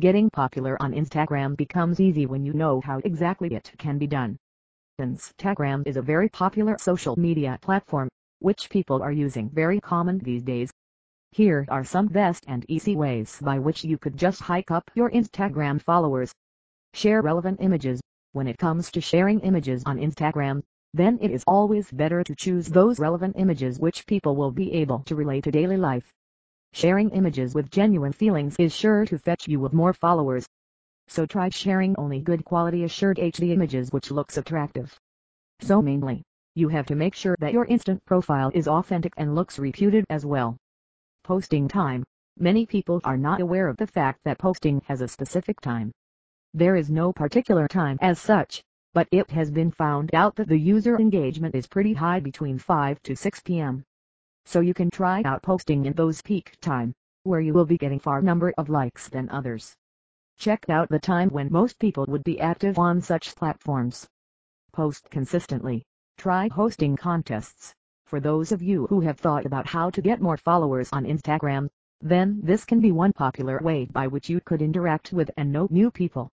Getting popular on Instagram becomes easy when you know how exactly it can be done. Instagram is a very popular social media platform, which people are using very common these days. Here are some best and easy ways by which you could just hike up your Instagram followers. Share relevant images. When it comes to sharing images on Instagram, then it is always better to choose those relevant images which people will be able to relate to daily life. Sharing images with genuine feelings is sure to fetch you with more followers. So try sharing only good quality assured HD images which looks attractive. So mainly, you have to make sure that your Insta profile is authentic and looks reputed as well. Posting time. Many people are not aware of the fact that posting has a specific time. There is no particular time as such, but it has been found out that the user engagement is pretty high between 5 to 6 p.m so you can try out posting in those peak time, where you will be getting far number of likes than others. Check out the time when most people would be active on such platforms. Post consistently. Try hosting contests. For those of you who have thought about how to get more followers on Instagram, then this can be one popular way by which you could interact with and know new people.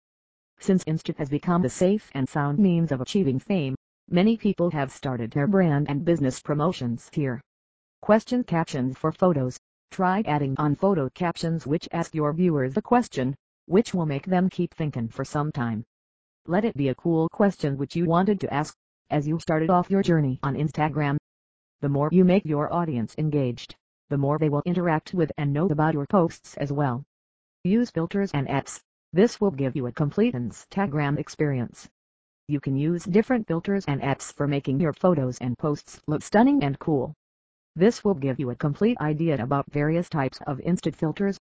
Since Insta has become a safe and sound means of achieving fame, many people have started their brand and business promotions here. Question captions for photos. Try adding on photo captions which ask your viewers a question, which will make them keep thinking for some time. Let it be a cool question which you wanted to ask, as you started off your journey on Instagram. The more you make your audience engaged, the more they will interact with and know about your posts as well. Use filters and apps. This will give you a complete Instagram experience. You can use different filters and apps for making your photos and posts look stunning and cool. This will give you a complete idea about various types of Insta filters.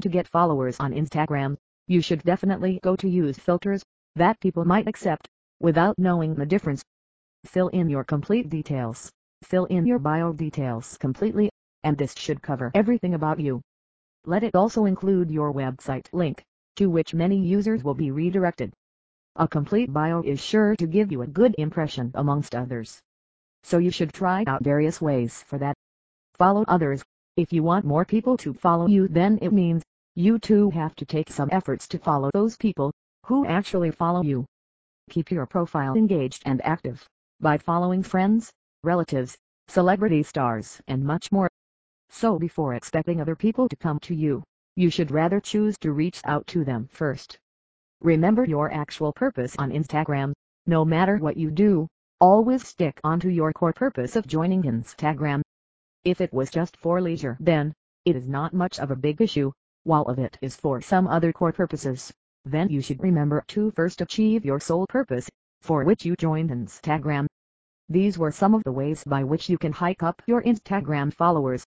To get followers on Instagram, you should definitely go to use filters that people might accept without knowing the difference. Fill in your complete details. Fill in your bio details completely, and this should cover everything about you. Let it also include your website link, to which many users will be redirected. A complete bio is sure to give you a good impression amongst others so you should try out various ways for that. Follow others. If you want more people to follow you then it means, you too have to take some efforts to follow those people, who actually follow you. Keep your profile engaged and active, by following friends, relatives, celebrity stars and much more. So before expecting other people to come to you, you should rather choose to reach out to them first. Remember your actual purpose on Instagram, no matter what you do, Always stick onto your core purpose of joining Instagram. If it was just for leisure then, it is not much of a big issue, while if it is for some other core purposes, then you should remember to first achieve your sole purpose, for which you joined Instagram. These were some of the ways by which you can hike up your Instagram followers.